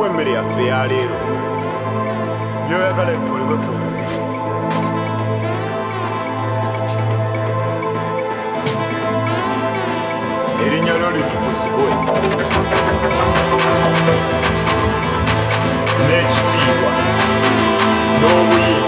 yaffe ya leero byoyagala ebikolebwe ku nsi erinnya lyo litukuzibwe n'ekitiibwa n'obuyinza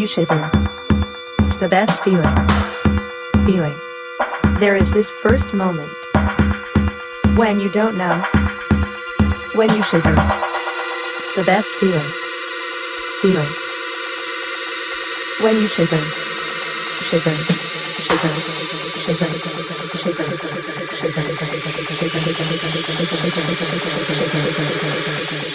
you shiver. It's the best feeling. Feeling. There is this first moment when you don't know, when you shiver. It's the best feeling. Feeling. When you shiver, shiver, shiver, shiver, shiver, shiver, There